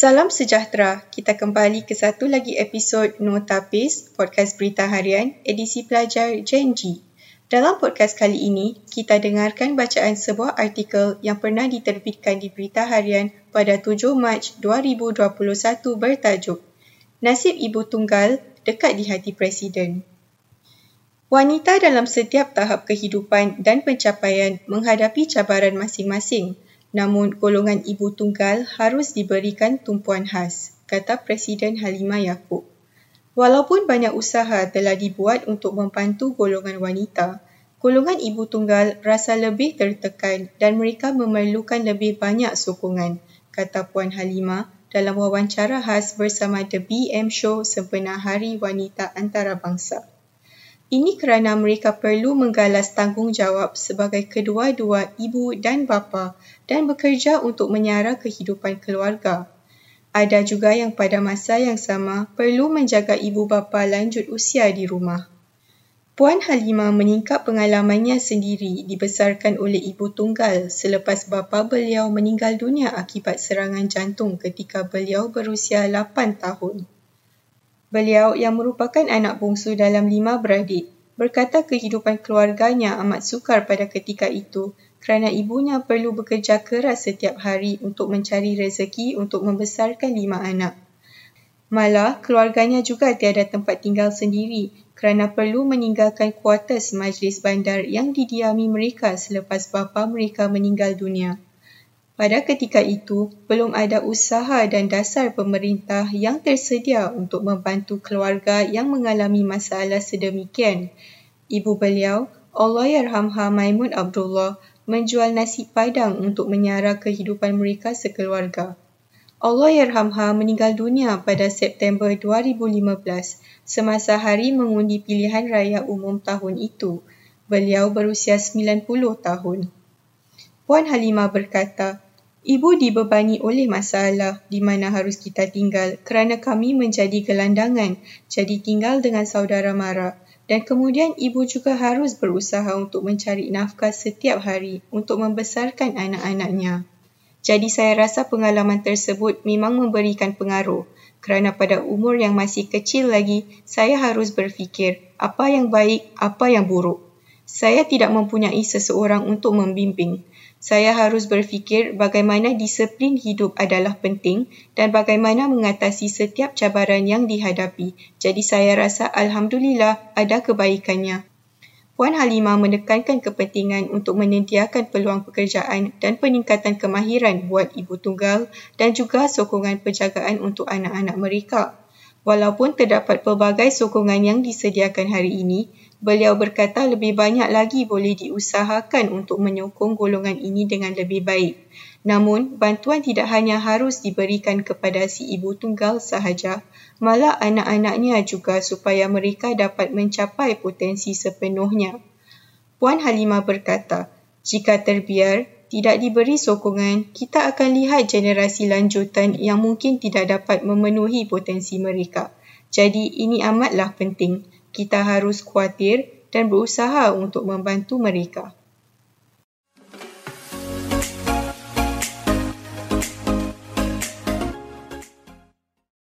Salam sejahtera. Kita kembali ke satu lagi episod Notapis, podcast berita harian edisi pelajar Gen G. Dalam podcast kali ini, kita dengarkan bacaan sebuah artikel yang pernah diterbitkan di berita harian pada 7 Mac 2021 bertajuk Nasib Ibu Tunggal dekat di hati Presiden. Wanita dalam setiap tahap kehidupan dan pencapaian menghadapi cabaran masing-masing – Namun golongan ibu tunggal harus diberikan tumpuan khas, kata Presiden Halimah Yaakob. Walaupun banyak usaha telah dibuat untuk membantu golongan wanita, golongan ibu tunggal rasa lebih tertekan dan mereka memerlukan lebih banyak sokongan, kata Puan Halimah dalam wawancara khas bersama The BM Show sempena Hari Wanita Antarabangsa. Ini kerana mereka perlu menggalas tanggungjawab sebagai kedua-dua ibu dan bapa dan bekerja untuk menyara kehidupan keluarga. Ada juga yang pada masa yang sama perlu menjaga ibu bapa lanjut usia di rumah. Puan Halimah meningkap pengalamannya sendiri dibesarkan oleh ibu tunggal selepas bapa beliau meninggal dunia akibat serangan jantung ketika beliau berusia 8 tahun. Beliau yang merupakan anak bungsu dalam lima beradik berkata kehidupan keluarganya amat sukar pada ketika itu kerana ibunya perlu bekerja keras setiap hari untuk mencari rezeki untuk membesarkan lima anak. Malah, keluarganya juga tiada tempat tinggal sendiri kerana perlu meninggalkan kuartus majlis bandar yang didiami mereka selepas bapa mereka meninggal dunia. Pada ketika itu, belum ada usaha dan dasar pemerintah yang tersedia untuk membantu keluarga yang mengalami masalah sedemikian. Ibu beliau, Allahyarhamha Maimun Abdullah, menjual nasi padang untuk menyara kehidupan mereka sekeluarga. Allahyarhamha meninggal dunia pada September 2015 semasa hari mengundi pilihan raya umum tahun itu. Beliau berusia 90 tahun. Puan Halimah berkata, Ibu dibebani oleh masalah di mana harus kita tinggal kerana kami menjadi gelandangan, jadi tinggal dengan saudara mara. Dan kemudian ibu juga harus berusaha untuk mencari nafkah setiap hari untuk membesarkan anak-anaknya. Jadi saya rasa pengalaman tersebut memang memberikan pengaruh kerana pada umur yang masih kecil lagi, saya harus berfikir apa yang baik, apa yang buruk. Saya tidak mempunyai seseorang untuk membimbing. Saya harus berfikir bagaimana disiplin hidup adalah penting dan bagaimana mengatasi setiap cabaran yang dihadapi. Jadi saya rasa Alhamdulillah ada kebaikannya. Puan Halimah menekankan kepentingan untuk menyediakan peluang pekerjaan dan peningkatan kemahiran buat ibu tunggal dan juga sokongan penjagaan untuk anak-anak mereka. Walaupun terdapat pelbagai sokongan yang disediakan hari ini, beliau berkata lebih banyak lagi boleh diusahakan untuk menyokong golongan ini dengan lebih baik. Namun, bantuan tidak hanya harus diberikan kepada si ibu tunggal sahaja, malah anak-anaknya juga supaya mereka dapat mencapai potensi sepenuhnya. Puan Halimah berkata, jika terbiar, tidak diberi sokongan, kita akan lihat generasi lanjutan yang mungkin tidak dapat memenuhi potensi mereka. Jadi ini amatlah penting. Kita harus khawatir dan berusaha untuk membantu mereka.